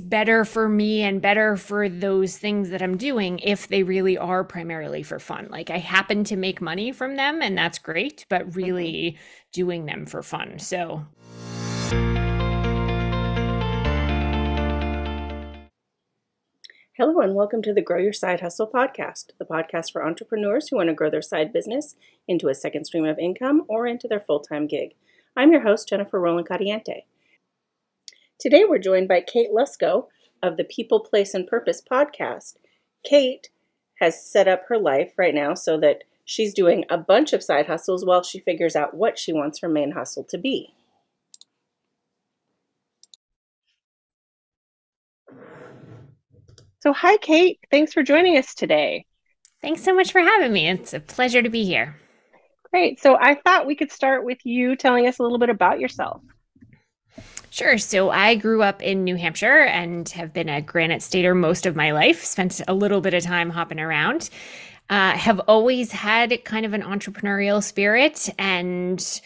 better for me and better for those things that I'm doing if they really are primarily for fun. Like I happen to make money from them and that's great, but really mm-hmm. doing them for fun. So Hello, and welcome to the Grow Your Side Hustle podcast, the podcast for entrepreneurs who want to grow their side business into a second stream of income or into their full time gig. I'm your host, Jennifer Roland Cadiente. Today, we're joined by Kate Luczko of the People, Place, and Purpose podcast. Kate has set up her life right now so that she's doing a bunch of side hustles while she figures out what she wants her main hustle to be. So, hi, Kate. Thanks for joining us today. Thanks so much for having me. It's a pleasure to be here. Great. So, I thought we could start with you telling us a little bit about yourself. Sure. So I grew up in New Hampshire and have been a Granite Stater most of my life, spent a little bit of time hopping around. Uh, have always had kind of an entrepreneurial spirit and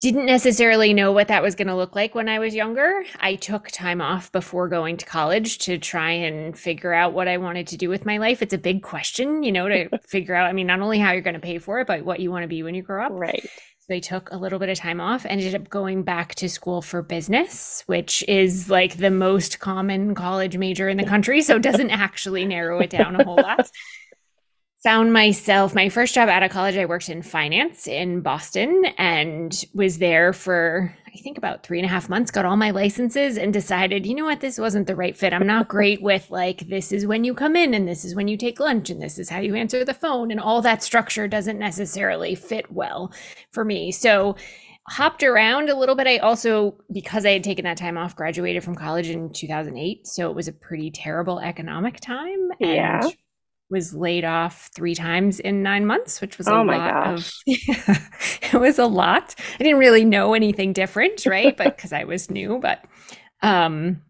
didn't necessarily know what that was going to look like when I was younger. I took time off before going to college to try and figure out what I wanted to do with my life. It's a big question, you know, to figure out, I mean, not only how you're going to pay for it, but what you want to be when you grow up. Right. So I took a little bit of time off, ended up going back to school for business, which is like the most common college major in the country. So it doesn't actually narrow it down a whole lot found myself my first job out of college i worked in finance in boston and was there for i think about three and a half months got all my licenses and decided you know what? This wasn't the right fit. I'm not great with like this is when you come in and this is when you take lunch and this is how you answer the phone and all that structure doesn't necessarily fit well for me. So hopped around a little bit. I also because i had taken that time off graduated from college in 2008 so it was a pretty terrible economic time and yeah was laid off three times in nine months, which was a oh my lot gosh. of it was a lot. I didn't really know anything different, right? but because I was new, but um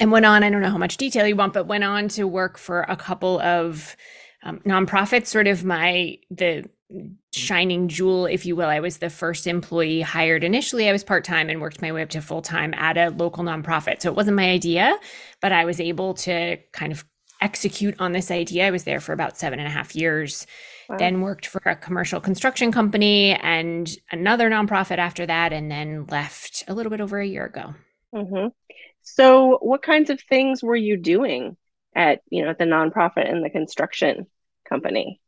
and went on, I don't know how much detail you want, but went on to work for a couple of um, nonprofits, sort of my the shining jewel, if you will. I was the first employee hired initially. I was part time and worked my way up to full time at a local nonprofit. So it wasn't my idea, but I was able to kind of execute on this idea. I was there for about seven and a half years. Wow. Then worked for a commercial construction company and another nonprofit after that, and then left a little bit over a year ago. Mm-hmm. So, what kinds of things were you doing at you know at the nonprofit and the construction company?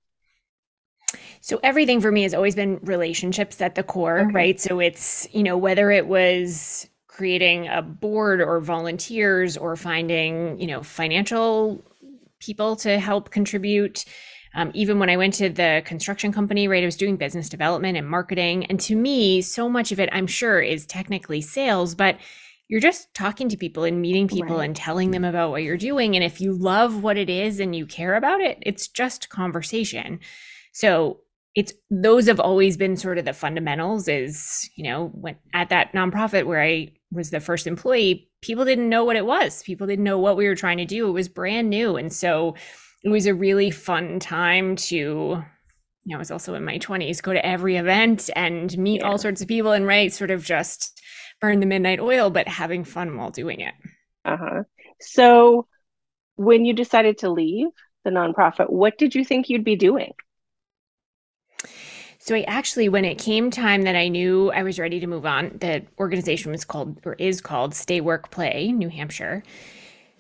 So everything for me has always been relationships at the core, okay. right? So it's, you know, whether it was creating a board or volunteers or finding, you know, financial people to help contribute. Um, even when I went to the construction company, right, I was doing business development and marketing. And to me, so much of it, I'm sure, is technically sales, but you're just talking to people and meeting people right. and telling them about what you're doing. And if you love what it is and you care about it, it's just conversation. So it's those have always been sort of the fundamentals is, you know, when at that nonprofit where I was the first employee, people didn't know what it was. People didn't know what we were trying to do. It was brand new. And so it was a really fun time to, you know, I was also in my 20s, go to every event and meet yeah. all sorts of people and right, sort of just burn the midnight oil, but having fun while doing it. Uh-huh. So when you decided to leave the nonprofit, what did you think you'd be doing? So I actually, when it came time that I knew I was ready to move on, the organization was called or is called Stay Work Play New Hampshire.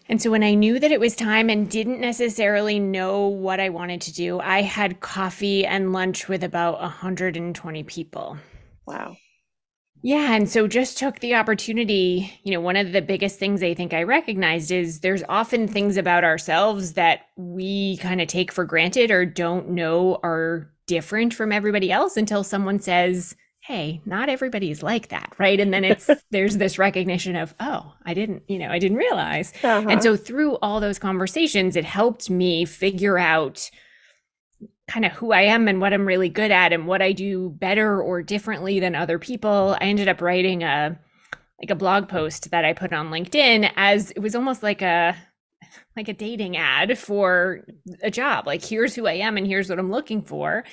And so when I knew that it was time and didn't necessarily know what I wanted to do, I had coffee and lunch with about 120 people. Wow. Yeah. And so just took the opportunity. You know, one of the biggest things I think I recognized is there's often things about ourselves that we kind of take for granted or don't know are different from everybody else until someone says, hey not everybody is like that right? And then it's there's this recognition of oh i didn't you know i didn't realize. Uh-huh. and so through all those conversations it helped me figure out kind of who i am and what i'm really good at and what i do better or differently than other people. I ended up writing a like a blog post that i put on linkedin as it was almost like a like a dating ad for a job. Like, here's who I am and here's what I'm looking for.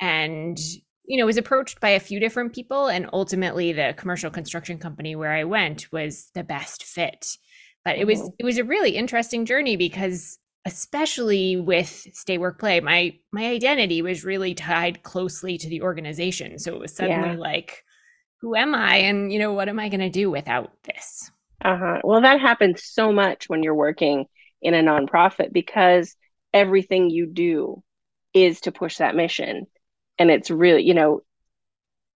And, you know, was approached by a few different people. And ultimately, the commercial construction company where I went was the best fit But it was mm-hmm. it was a really interesting journey because especially with stay work play my my identity was really tied closely to the organization so it was suddenly yeah. like who am i and you know what am i going to do without this uh-huh well that happens so much when you're working in a nonprofit because everything you do is to push that mission and it's really you know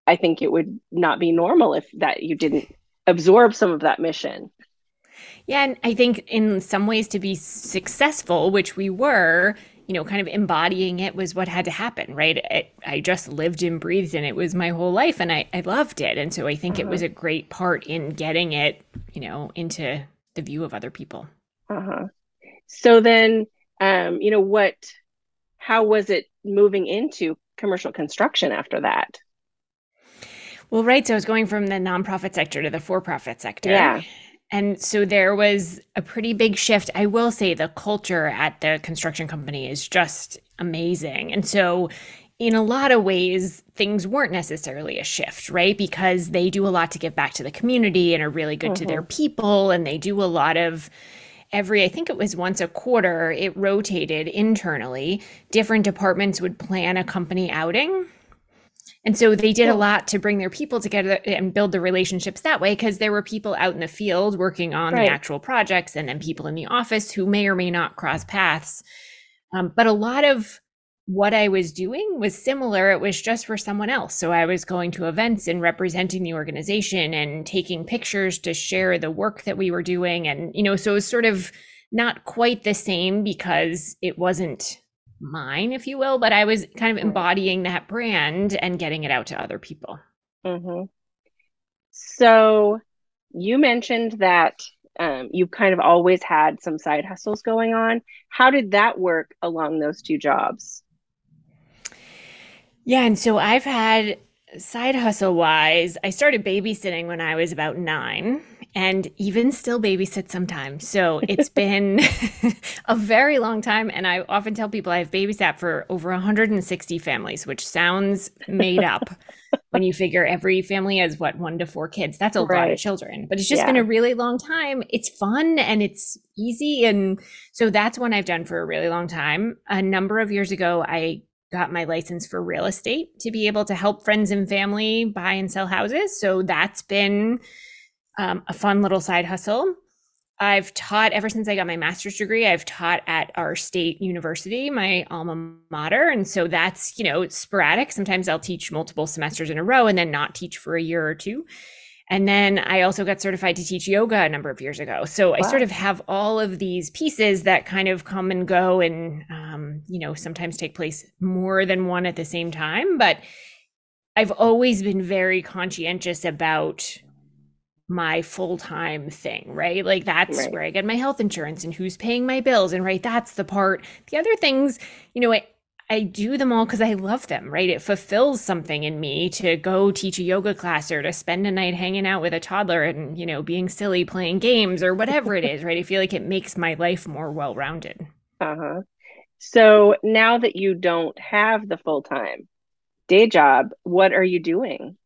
i think it would not be normal if that you didn't absorb some of that mission yeah, and I think in some ways to be successful, which we were, you know, kind of embodying it was what had to happen, right? It, I just lived and breathed and it was my whole life and I, I loved it. And so I think uh-huh. it was uh-huh. a great part in getting it, you know, into the view of other people. Uh-huh. So then, um, you know, what, how was it moving into commercial construction after that? Well, right. So I was going from the nonprofit sector to the for profit sector. Yeah. And so there was a pretty big shift. I will say the culture at the construction company is just amazing. And so, in a lot of ways, things weren't necessarily a shift, right? Because they do a lot to give back to the community and are really good mm-hmm. to their mm-hmm. people. And they do a lot of every, I think it was once a quarter, it rotated internally. Different departments would plan a company outing and so they did a lot to bring their people together and build the relationships that way because there were people out in the field working on right. the actual projects and then people in the office who may or may not cross paths. Um, but a lot of what I was doing was similar. It was just for someone else. So I was going to events and representing the organization and taking pictures to share the work that we were doing. And, you know, so it was sort of not quite the same because it wasn't mine, if you will, but I was kind of embodying that brand and getting it out to other people. Mm-hmm. So you mentioned that um, you kind of always had some side hustles going on. How did that work along those two jobs? Yeah, and so I've had side hustle wise, I started babysitting when I was about nine and even still babysit sometimes. So it's been a very long time. And I often tell people I have babysat for over 160 families, which sounds made up when you figure every family has what, one to four kids. That's a right. lot of children, but it's just yeah. been a really long time. It's fun and it's easy. And so that's one I've done for a really long time. A number of years ago, I got my license for real estate to be able to help friends and family buy and sell houses. So that's been um, a fun little side hustle. I've taught ever since I got my master's degree. I've taught at our state university, my alma mater. And so that's, you know, sporadic. Sometimes I'll teach multiple semesters in a row and then not teach for a year or two. And then I also got certified to teach yoga a number of years ago. So wow. I sort of have all of these pieces that kind of come and go and, um, you know, sometimes take place more than one at the same time. But I've always been very conscientious about my full-time thing, right? Like that's right. where I get my health insurance and who's paying my bills and right that's the part. The other things, you know, I I do them all cuz I love them, right? It fulfills something in me to go teach a yoga class or to spend a night hanging out with a toddler and, you know, being silly playing games or whatever it is, right? I feel like it makes my life more well-rounded. Uh-huh. So now that you don't have the full-time day job, what are you doing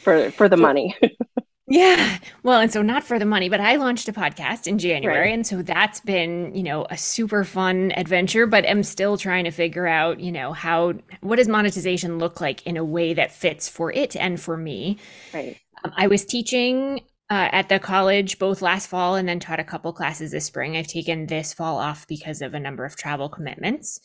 for for the so, money? Yeah. Well, and so not for the money, but I launched a podcast in January. Right. And so that's been, you know, a super fun adventure, but I'm still trying to figure out, you know, how, what does monetization look like in a way that fits for it and for me? Right. Um, I was teaching uh, at the college both last fall and then taught a couple classes this spring. I've taken this fall off because of a number of travel commitments.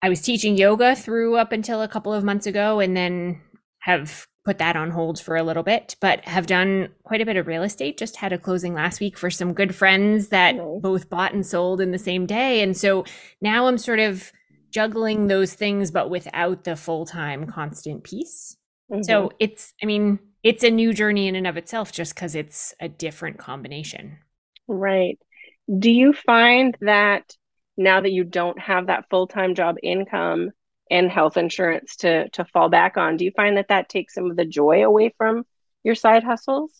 I was teaching yoga through up until a couple of months ago and then have put that on hold for a little bit, but have done quite a bit of real estate. Just had a closing last week for some good friends that nice. both bought and sold in the same day. And so now I'm sort of juggling those things, but without the full time constant piece. Mm-hmm. So it's, I mean, it's a new journey in and of itself just because it's a different combination. Right. Do you find that now that you don't have that full time job income, and health insurance to to fall back on do you find that that takes some of the joy away from your side hustles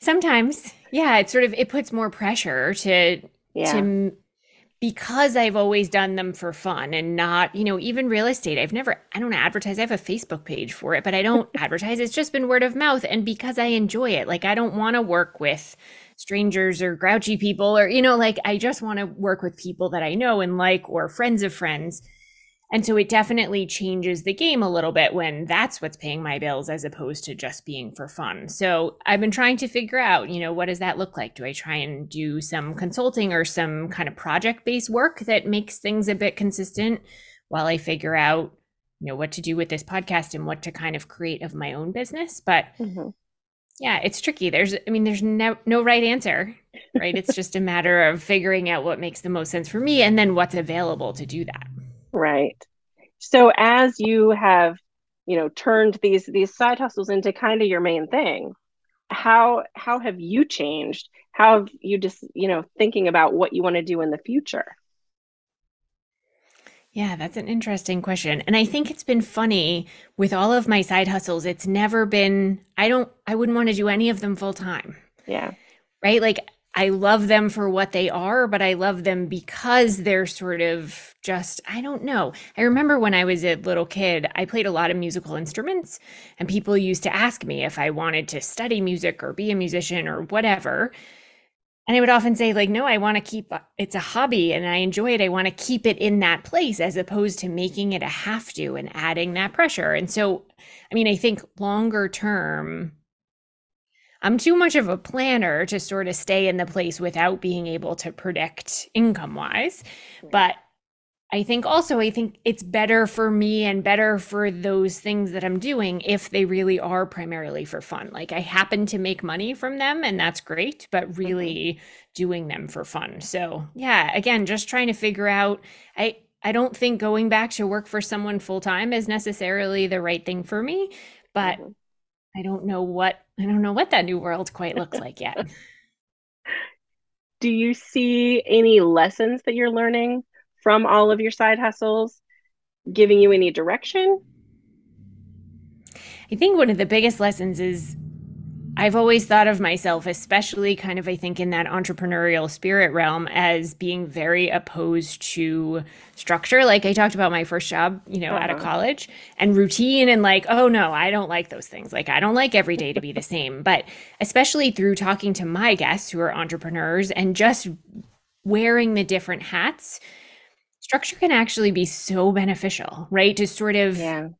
sometimes yeah it sort of it puts more pressure to yeah. to because I've always done them for fun and not, you know, even real estate. I've never, I don't advertise. I have a Facebook page for it, but I don't advertise. It's just been word of mouth. And because I enjoy it, like I don't want to work with strangers or grouchy people or you know like I just want to work with people that I know and like or friends of friends. And so it definitely changes the game a little bit when that's what's paying my bills as opposed to just being for fun. So I've been trying to figure out, you know, what does that look like? Do I try and do some consulting or some kind of project based work that makes things a bit consistent while I figure out, you know, what to do with this podcast and what to kind of create of my own business? But mm-hmm. yeah, it's tricky. There's, I mean, there's no, no right answer, right? it's just a matter of figuring out what makes the most sense for me and then what's available to do that. Right. So as you have, you know, turned these these side hustles into kind of your main thing, how how have you changed? How have you just, you know, thinking about what you want to do in the future? Yeah, that's an interesting question. And I think it's been funny with all of my side hustles. It's never been, I don't, I wouldn't want to do any of them full time. Yeah. Right. Like I love them for what they are, but I love them because they're sort of just, I don't know. I remember when I was a little kid, I played a lot of musical instruments, and people used to ask me if I wanted to study music or be a musician or whatever. And I would often say, like, no, I want to keep uh, it's a hobby and I enjoy it. I want to keep it in that place as opposed to making it a have to and adding that pressure. And so, I mean, I think longer term, I'm too much of a planner to sort of stay in the place without being able to predict income wise. But I think also, I think it's better for me and better for those things that I'm doing if they really are primarily for fun. Like I happen to make money from them and that's great, but mm-hmm. really doing them for fun. So, yeah, again, just trying to figure out I I don't think going back to work for someone full time is necessarily the right thing for me, but mm-hmm. I don't know what I don't know what that new world quite looks like yet. Do you see any lessons that you're learning from all of your side hustles giving you any direction? I think one of the biggest lessons is I've always thought of myself, especially kind of, I think, in that entrepreneurial spirit realm, as being very opposed to structure. Like I talked about my first job, you know, uh-huh. out of college and routine and like, oh no, I don't like those things. Like I don't like every day to be the same. But especially through talking to my guests who are entrepreneurs and just wearing the different hats, structure can actually be so beneficial, right? To sort of yeah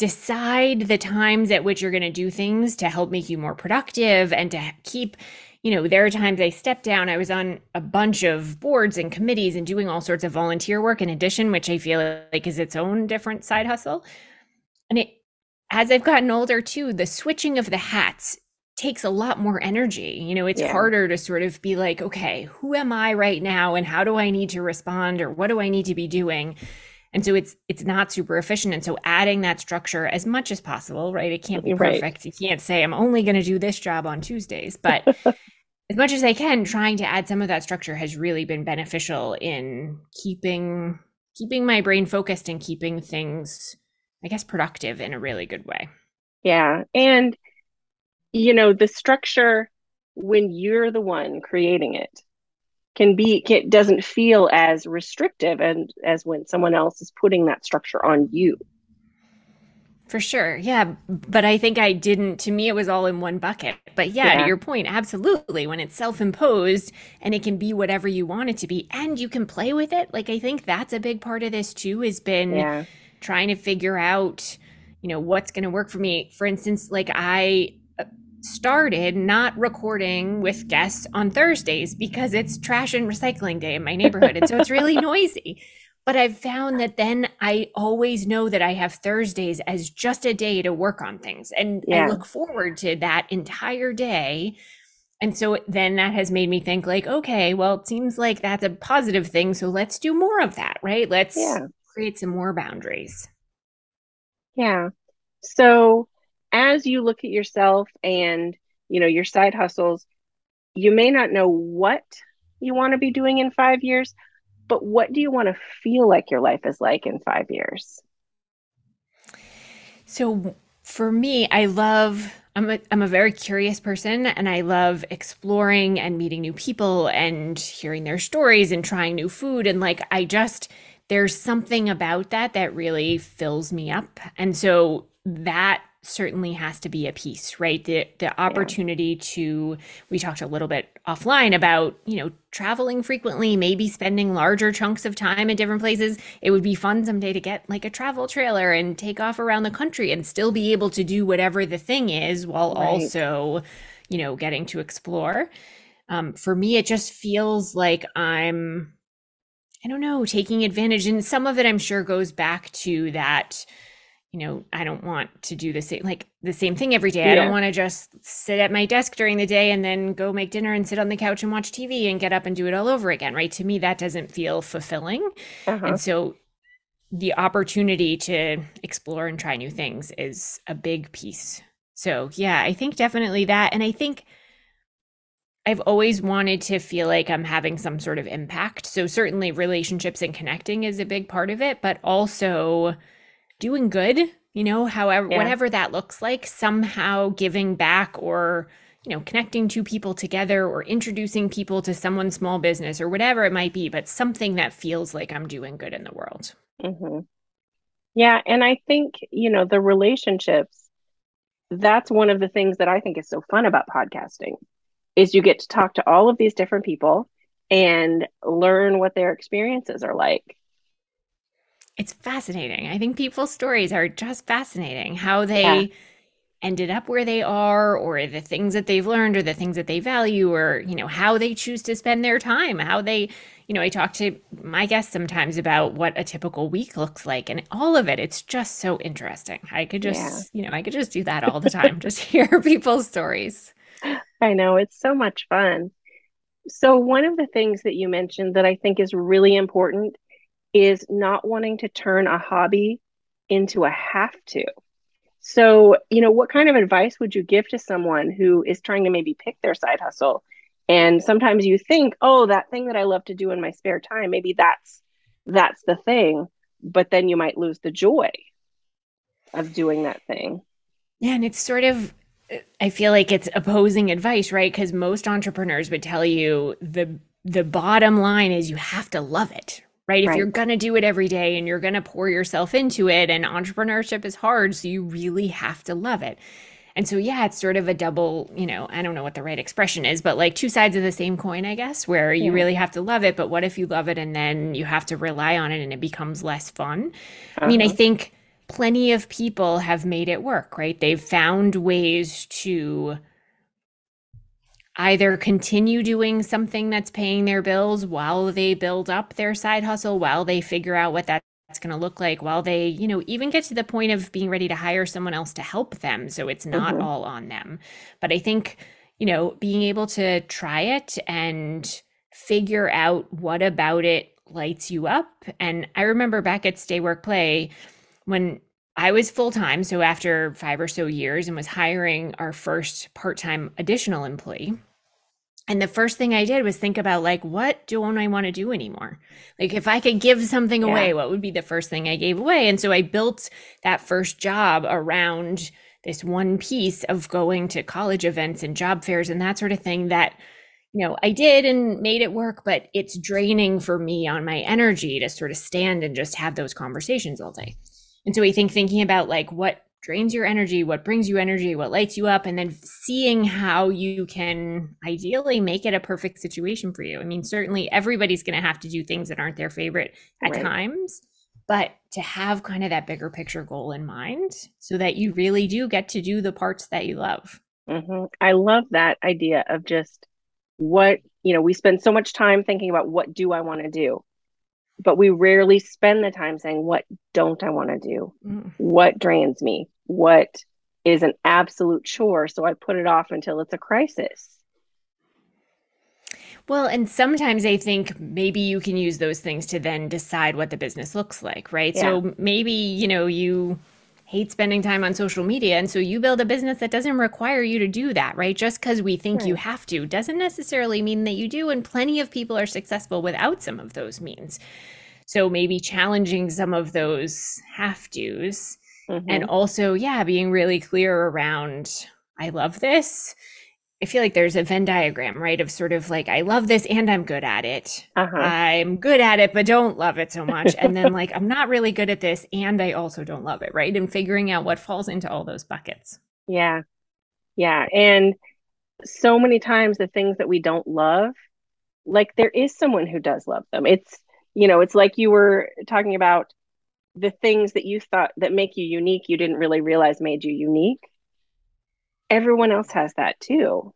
decide the times at which you're going to do things to help make you more productive and to keep you know there are times i stepped down i was on a bunch of boards and committees and doing all sorts of volunteer work in addition which i feel like is its own different side hustle. And it as i've gotten older too the switching of the hats takes a lot more energy. You know it's yeah. harder to sort of be like okay who am i right now and how do i need to respond or what do i need to be doing and so it's it's not super efficient. And so adding that structure as much as possible right? It can't be perfect. Right. you can't say i'm only going to do this job on tuesdays. But as much as i can trying to add some of that structure has really been beneficial in keeping keeping my brain focused and keeping things i guess productive in a really good way. Yeah. And you know the structure when you're the one creating it can be can, doesn't feel as restrictive and as when someone else is putting that structure on you. For sure. Yeah. But i think i didn't to me it was all in one bucket. But yeah, yeah, to your point absolutely. When it's self-imposed and it can be whatever you want it to be and you can play with it like i think that's a big part of this too has been yeah. trying to figure out you know what's going to work for me. For instance like i started not recording with guests on Thursdays because it's trash and recycling day in my neighborhood. and so it's really noisy. But I've found that then I always know that I have Thursdays as just a day to work on things. And yeah. I look forward to that entire day. And so then that has made me think, like, okay, well, it seems like that's a positive thing. So let's do more of that, right? Let's yeah. create some more boundaries. Yeah. So as you look at yourself and you know your side hustles you may not know what you want to be doing in 5 years but what do you want to feel like your life is like in 5 years so for me i love I'm a, I'm a very curious person and I love exploring and meeting new people and hearing their stories and trying new food. And like, I just, there's something about that that really fills me up. And so that certainly has to be a piece, right? The the opportunity yeah. to we talked a little bit offline about, you know, traveling frequently, maybe spending larger chunks of time in different places. It would be fun someday to get like a travel trailer and take off around the country and still be able to do whatever the thing is while right. also, you know, getting to explore. Um, for me, it just feels like I'm I don't know, taking advantage. And some of it I'm sure goes back to that you know, I don't want to do the same like the same thing every day. Yeah. I don't want to just sit at my desk during the day and then go make dinner and sit on the couch and watch TV and get up and do it all over again, right? To me that doesn't feel fulfilling. Uh-huh. And so the opportunity to explore and try new things is a big piece. So, yeah, I think definitely that and I think I've always wanted to feel like I'm having some sort of impact. So certainly relationships and connecting is a big part of it, but also doing good, you know, however, yeah. whatever that looks like, somehow giving back or, you know, connecting two people together or introducing people to someone's small business or whatever it might be, but something that feels like I'm doing good in the world. Mm-hmm. Yeah. And I think, you know, the relationships, that's one of the things that I think is so fun about podcasting is you get to talk to all of these different people and learn what their experiences are like it's fascinating. I think people's stories are just fascinating. How they yeah. ended up where they are, or the things that they've learned, or the things that they value, or you know how they choose to spend their time. How they, you know, I talk to my guests sometimes about what a typical week looks like, and all of it. It's just so interesting. I could just, yeah. you know, I could just do that all the time. just hear people's stories. I know it's so much fun. So one of the things that you mentioned that I think is really important is not wanting to turn a hobby into a have to. So, you know, what kind of advice would you give to someone who is trying to maybe pick their side hustle? And sometimes you think, oh, that thing that I love to do in my spare time, maybe that's that's the thing, but then you might lose the joy of doing that thing. Yeah, and it's sort of I feel like it's opposing advice, right? Because most entrepreneurs would tell you the the bottom line is you have to love it, right? If you're going to do it every day and you're going to pour yourself into it, and entrepreneurship is hard, so you really have to love it. And so, yeah, it's sort of a double, you know, I don't know what the right expression is, but like two sides of the same coin, I guess, where you really have to love it. But what if you love it and then you have to rely on it and it becomes less fun? Uh-huh. I mean, I uh-huh. think plenty of people have made it work, right? They've found ways to either continue doing something that's paying their bills while they build up their side hustle, while they figure out what that's going to look like, while they, you know, even get to the point of being ready to hire someone else to help them. So it's not mm-hmm. all on them. But I think, you know, being able to try it and figure out what about it lights you up. And I remember back at Stay Work Play when I was full time. So after five or so years and was hiring our first part time additional employee and the first thing I did was think about like, what don't I want to do anymore? Like, if I could give something yeah. away, what would be the first thing I gave away? And so I built that first job around this one piece of going to college events and job fairs and that sort of thing that, you know, I did and made it work, but it's draining for me on my energy to sort of stand and just have those conversations all day. And so I think thinking about like what drains your energy, what brings you energy, what lights you up, and then seeing how you can ideally make it a perfect situation for you. I mean, certainly everybody's going to have to do things that aren't their favorite at right. times, but to have kind of that bigger picture goal in mind so that you really do get to do the parts that you love. Mm-hmm. I love that idea of just what, you know, we spend so much time thinking about what do I want to do? But we rarely spend the time saying what don't i want to do? Mm. what drains me? What is an absolute chore? So i put it off until it's a crisis. Well and sometimes i think maybe you can use those things to then decide what the business looks like right? Yeah. so maybe you know you hate spending time on social media. And so you build a business that doesn't require you to do that, right? Just because we think right. you have to doesn't necessarily mean that you do. And plenty of people are successful without some of those means. So maybe challenging some of those have tos. Mm-hmm. And also, yeah, being really clear around, I love this. I feel like there's a Venn diagram, right? Of sort of like, I love this and I'm good at it. Uh-huh. I'm good at it, but don't love it so much. And then like, I'm not really good at this and I also don't love it, right? And figuring out what falls into all those buckets. Yeah. Yeah. And so many times the things that we don't love, like there is someone who does love them. It's, you know, it's like you were talking about the things that you thought that make you unique, you didn't really realize made you unique everyone else has that too.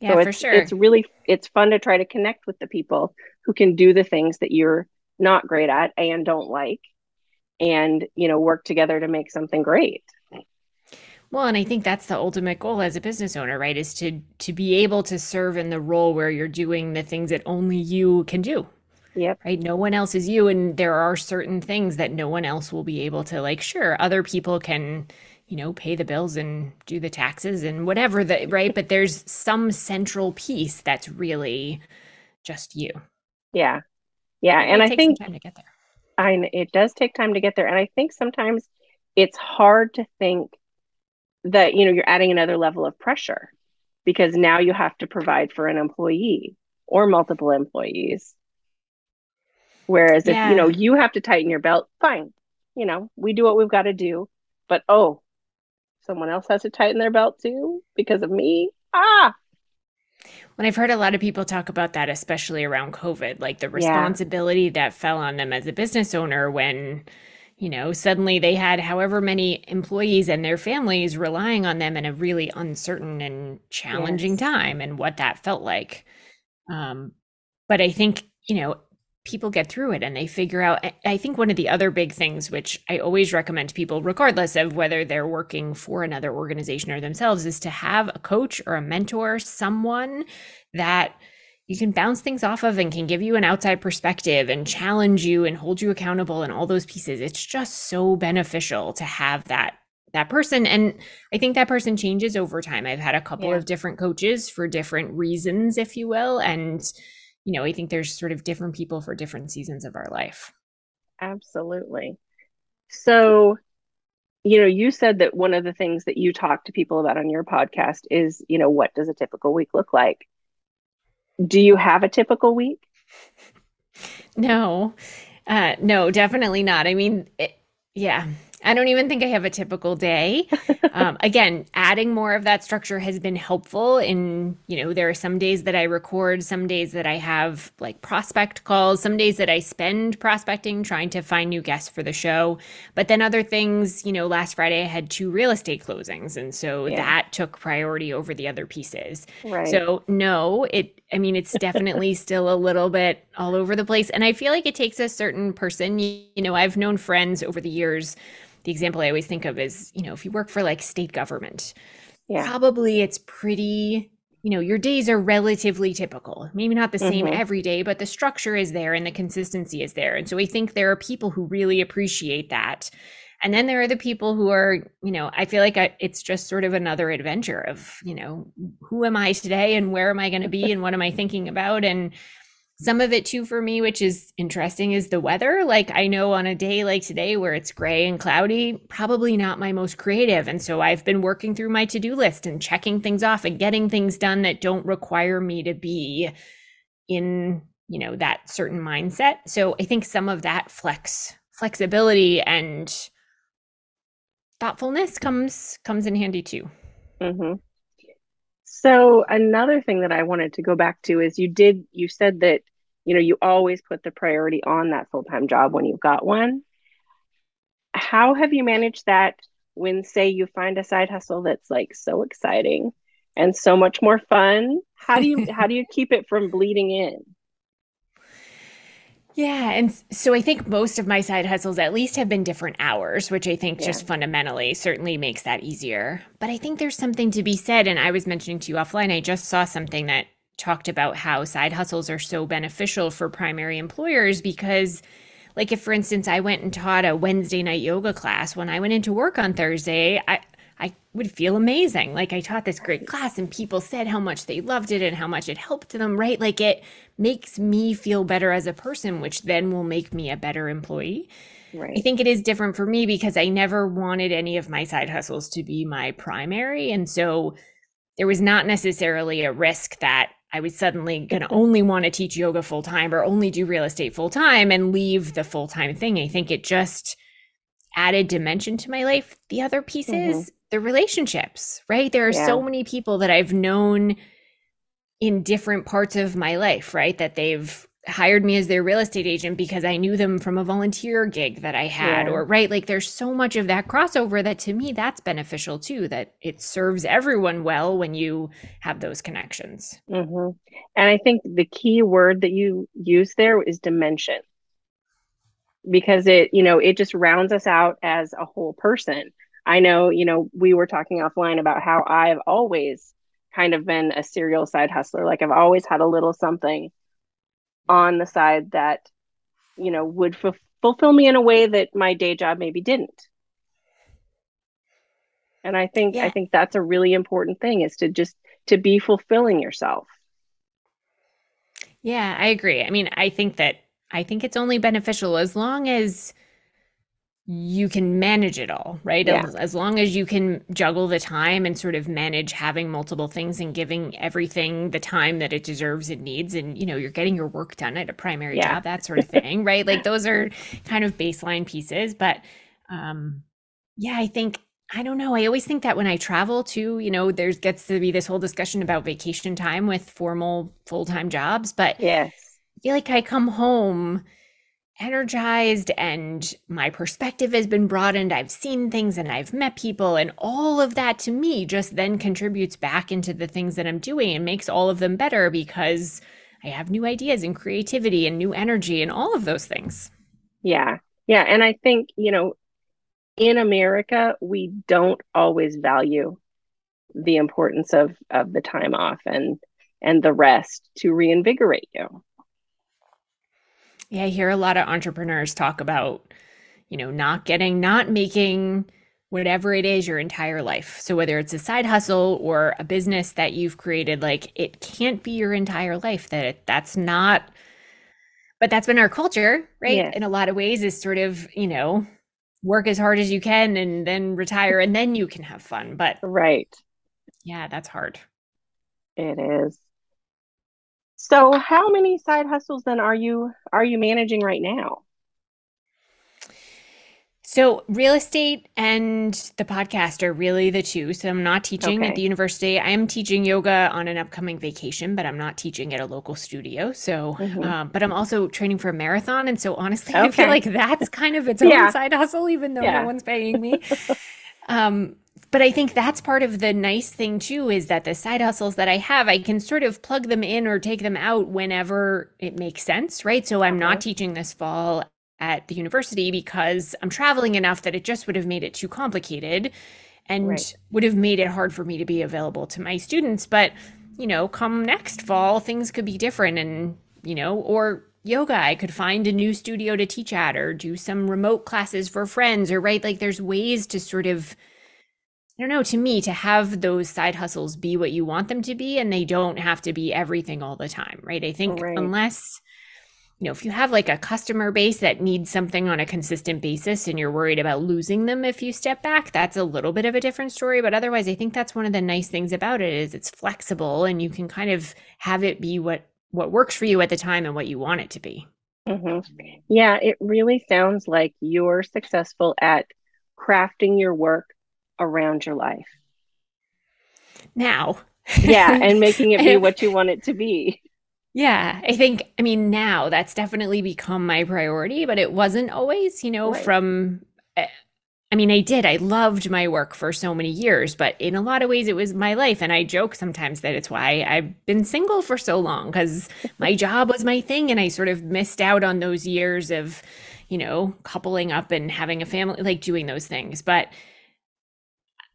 Yeah, so for sure. It's really it's fun to try to connect with the people who can do the things that you're not great at and don't like and, you know, work together to make something great. Well, and I think that's the ultimate goal as a business owner, right? Is to to be able to serve in the role where you're doing the things that only you can do. Yep. Right. No one else is you. And there are certain things that no one else will be able to like, sure, other people can you know, pay the bills and do the taxes and whatever the right, but there's some central piece that's really just you. Yeah. Yeah, and, and I think time to get there. I it does take time to get there and I think sometimes it's hard to think that you know you're adding another level of pressure because now you have to provide for an employee or multiple employees. Whereas yeah. if you know you have to tighten your belt, fine. You know, we do what we've got to do. But oh, someone else has to tighten their belt too because of me. Ah. When I've heard a lot of people talk about that, especially around COVID, like the responsibility yeah. that fell on them as a business owner when, you know, suddenly they had however many employees and their families relying on them in a really uncertain and challenging yes. time and what that felt like. Um, but I think, you know, people get through it and they figure out i think one of the other big things which i always recommend to people regardless of whether they're working for another organization or themselves is to have a coach or a mentor someone that you can bounce things off of and can give you an outside perspective and challenge you and hold you accountable and all those pieces it's just so beneficial to have that that person and i think that person changes over time i've had a couple yeah. of different coaches for different reasons if you will and you know, I think there's sort of different people for different seasons of our life. Absolutely. So, you know, you said that one of the things that you talk to people about on your podcast is, you know, what does a typical week look like? Do you have a typical week? No, uh, no, definitely not. I mean, it, yeah, I don't even think I have a typical day. Um, again, adding more of that structure has been helpful. In, you know, there are some days that I record, some days that I have like prospect calls, some days that I spend prospecting, trying to find new guests for the show. But then other things, you know, last Friday I had two real estate closings. And so yeah. that took priority over the other pieces. Right. So, no, it, I mean, it's definitely still a little bit all over the place. And I feel like it takes a certain person. You, you know, I've known friends over the years the example I always think of is, you know, if you work for like state government, yeah. probably it's pretty, you know, your days are relatively typical. Maybe not the same mm-hmm. every day, but the structure is there and the consistency is there. And so I think there are people who really appreciate that. And then there are the people who are, you know, I feel like I, it's just sort of another adventure of, you know, who am I today and where am I going to be and what am I thinking about? And some of it too for me, which is interesting, is the weather. Like I know on a day like today where it's gray and cloudy, probably not my most creative. And so I've been working through my to-do list and checking things off and getting things done that don't require me to be in, you know, that certain mindset. So I think some of that flex flexibility and thoughtfulness comes comes in handy too. Mm-hmm. So another thing that I wanted to go back to is you did you said that you know you always put the priority on that full-time job when you've got one. How have you managed that when say you find a side hustle that's like so exciting and so much more fun? How do you how do you keep it from bleeding in? Yeah. And so I think most of my side hustles at least have been different hours, which I think yeah. just fundamentally certainly makes that easier. But I think there's something to be said. And I was mentioning to you offline, I just saw something that talked about how side hustles are so beneficial for primary employers because like if for instance I went and taught a Wednesday night yoga class when I went into work on Thursday, I I would feel amazing. Like I taught this great class and people said how much they loved it and how much it helped them, right? Like it makes me feel better as a person, which then will make me a better employee. Right. I think it is different for me because I never wanted any of my side hustles to be my primary. And so there was not necessarily a risk that I was suddenly going to only want to teach yoga full time or only do real estate full time and leave the full time thing. I think it just added dimension to my life. The other piece mm-hmm. is the relationships, right? There are yeah. so many people that I've known in different parts of my life, right? That they've hired me as their real estate agent because I knew them from a volunteer gig that I had yeah. or right like there's so much of that crossover that to me that's beneficial too that it serves everyone well when you have those connections. Mm-hmm. And I think the key word that you use there is dimension because it you know it just rounds us out as a whole person. I know, you know, we were talking offline about how I've always kind of been a serial side hustler. Like I've always had a little something on the side that you know would f- fulfill me in a way that my day job maybe didn't. And i think yeah. i think that's a really important thing is to just to be fulfilling yourself. Yeah i agree. I mean i think that i think it's only beneficial as long as you can manage it all, right? Yeah. As, as, long as you can juggle the time and sort of manage having multiple things and giving everything the time that it deserves and needs. And, you know, you're getting your work done at a primary yeah. job, that sort of thing, right? Like those are kind of baseline pieces. But um, yeah, I think, I don't know. I always think that when I travel too, you know, there's gets to be this whole discussion about vacation time with formal full time jobs. But yes. I feel like I come home energized and my perspective has been broadened. I've seen things and I've met people, and all of that to me just then contributes back into the things that I'm doing and makes all of them better because I have new ideas and creativity and new energy and all of those things. Yeah. Yeah. And I think, you know, in America, we don't always value the importance of of the time off and and the rest to reinvigorate you. Yeah, I hear a lot of entrepreneurs talk about, you know, not getting, not making whatever it is your entire life. So whether it's a side hustle or a business that you've created, like it can't be your entire life. That it, that's not. But that's been our culture, right? Yes. In a lot of ways, is sort of you know, work as hard as you can and then retire and then you can have fun. But right, yeah, that's hard. It is. So how many side hustles then are you are you managing right now? So, real estate and the podcast are really the two. So, I'm not teaching okay. at the university. I am teaching yoga on an upcoming vacation, but I'm not teaching at a local studio. So, mm-hmm. um, but I'm also training for a marathon. And so, honestly, okay. I feel like that's kind of its own yeah. side hustle, even though yeah. no one's paying me. um, but I think that's part of the nice thing too is that the side hustles that I have, I can sort of plug them in or take them out whenever it makes sense, right? So I'm not uh-huh. teaching this fall at the university because I'm traveling enough that it just would have made it too complicated and right. would have made it hard for me to be available to my students. But, you know, come next fall, things could be different and, you know, or yoga, I could find a new studio to teach at or do some remote classes for friends or right like there's ways to sort of I don't know, to me, to have those side hustles be what you want them to be and they don't have to be everything all the time, right? I think right. unless, you know, if you have like a customer base that needs something on a consistent basis and you're worried about losing them if you step back, that's a little bit of a different story. But otherwise, I think that's one of the nice things about it is it's flexible and you can kind of have it be what what works for you at the time and what you want it to be. Mm-hmm. Yeah, it really sounds like you're successful at crafting your work around your life. Now. yeah, and making it be what you want it to be. Yeah, I think, I mean, now that's definitely become my priority, but it wasn't always, you know, right. from, eh, I mean, I did. I loved my work for so many years, but in a lot of ways, it was my life. And I joke sometimes that it's why I've been single for so long because my job was my thing. And I sort of missed out on those years of, you know, coupling up and having a family, like doing those things. But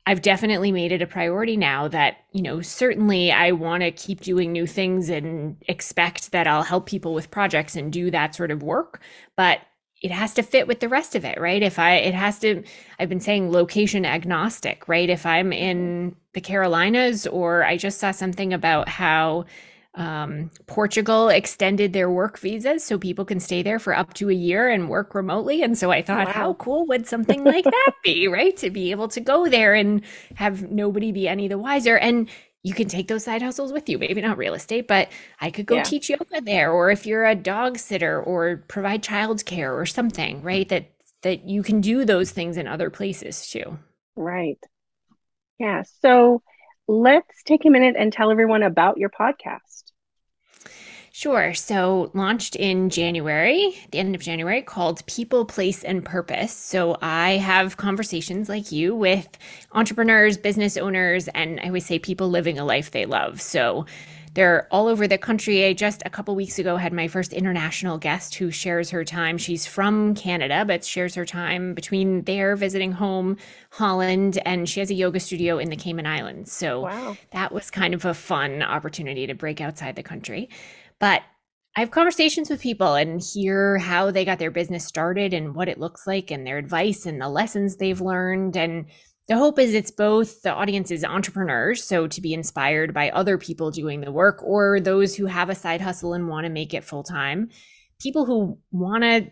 I've definitely made it a priority now that, you know, certainly I want to keep doing new things and expect that I'll help people with projects and do that sort of work. But it has to fit with the rest of it, right? If I, it has to, I've been saying location agnostic, right? If I'm in the Carolinas or I just saw something about how um, Portugal extended their work visas so people can stay there for up to a year and work remotely. And so I thought, wow. how cool would something like that be, right? To be able to go there and have nobody be any the wiser. And you can take those side hustles with you. Maybe not real estate, but I could go Yeah. teach yoga there, or if you're a dog sitter or provide childcare or something, right? That that you can do those things in other places too. Right. Yeah. So let's take a minute and tell everyone about your podcast. Sure. So, launched in January, the end of January, called People, Place, and Purpose. So, I have conversations like you with entrepreneurs, business owners, and I always say people living a life they love. So, they're all over the country. I just a couple weeks ago had my first international guest who shares her time. She's from Canada, but shares her time between there, visiting home, Holland, and she has a yoga studio in the Cayman Islands. So, Wow. that was kind of a fun opportunity to break outside the country. But I have conversations with people and hear how they got their business started and what it looks like and their advice and the lessons they've learned. And the hope is it's both the audience is entrepreneurs, so to be inspired by other people doing the work, or those who have a side hustle and want to make it full time. People who want to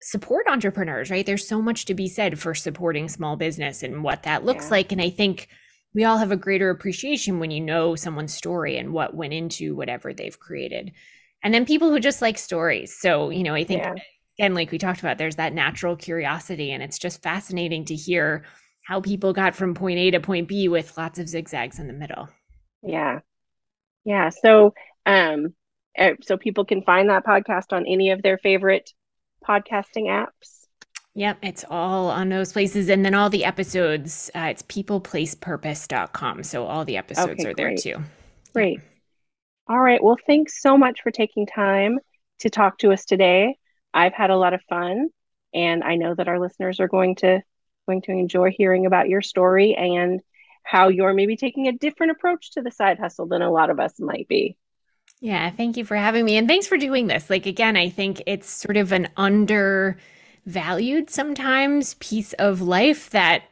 support entrepreneurs, right? There's so much to be said for supporting small business and what that looks Yeah. like. And I think we all have a greater appreciation when you know someone's story and what went into whatever they've created. And then people who just like stories. So, you know, I think, Yeah. again, like we talked about, there's that natural curiosity, and it's just fascinating to hear how people got from point A to point B with lots of zigzags in the middle. Yeah. Yeah. So, um, eh, so people can find that podcast on any of their favorite podcasting apps. Yep, it's all on those places. And then all the episodes, uh, it's peopleplacepurpose.com. So all the episodes Okay, are there great. too. Great. All right. Well, thanks so much for taking time to talk to us today. I've had a lot of fun, and I know that our listeners are going to going to enjoy hearing about your story and how you're maybe taking a different approach to the side hustle than a lot of us might be. Yeah, thank you for having me. And thanks for doing this. Like, again, I think it's sort of an undervalued sometimes piece of life that,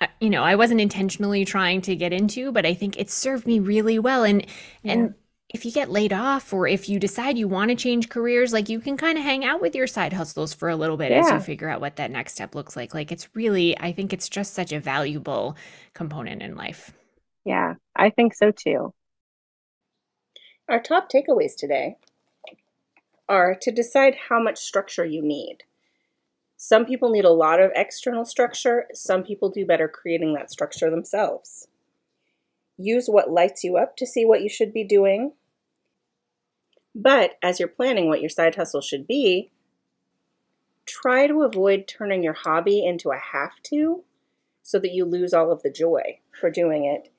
uh, you know, I wasn't intentionally trying to get into, but I think it served me really well. And, and, if you get laid off or if you decide you want to change careers, like you can kind of hang out with your side hustles for a little bit as you figure out what that next step looks like. Like it's really, I think it's just such a valuable component in life. Yeah, I think so too. Our top takeaways today are to decide how much structure you need. Some people need a lot of external structure, some people do better creating that structure themselves. Use what lights you up to see what you should be doing. But as you're planning what your side hustle should be, try to avoid turning your hobby into a have to so that you lose all of the joy for doing it.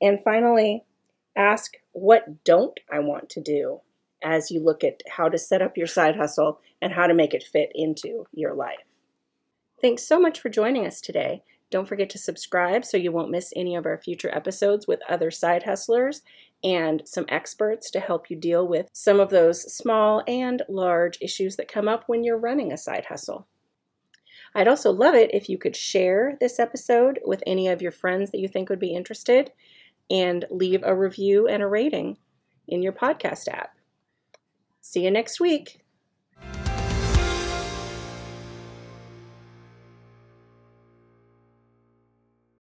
And finally, ask what don't I want to do as you look at how to set up your side hustle and how to make it fit into your life. Thanks so much for joining us today. Don't forget to subscribe so you won't miss any of our future episodes with other side hustlers and some experts to help you deal with some of those small and large issues that come up when you're running a side hustle. I'd also love it if you could share this episode with any of your friends that you think would be interested and leave a review and a rating in your podcast app. See you next week.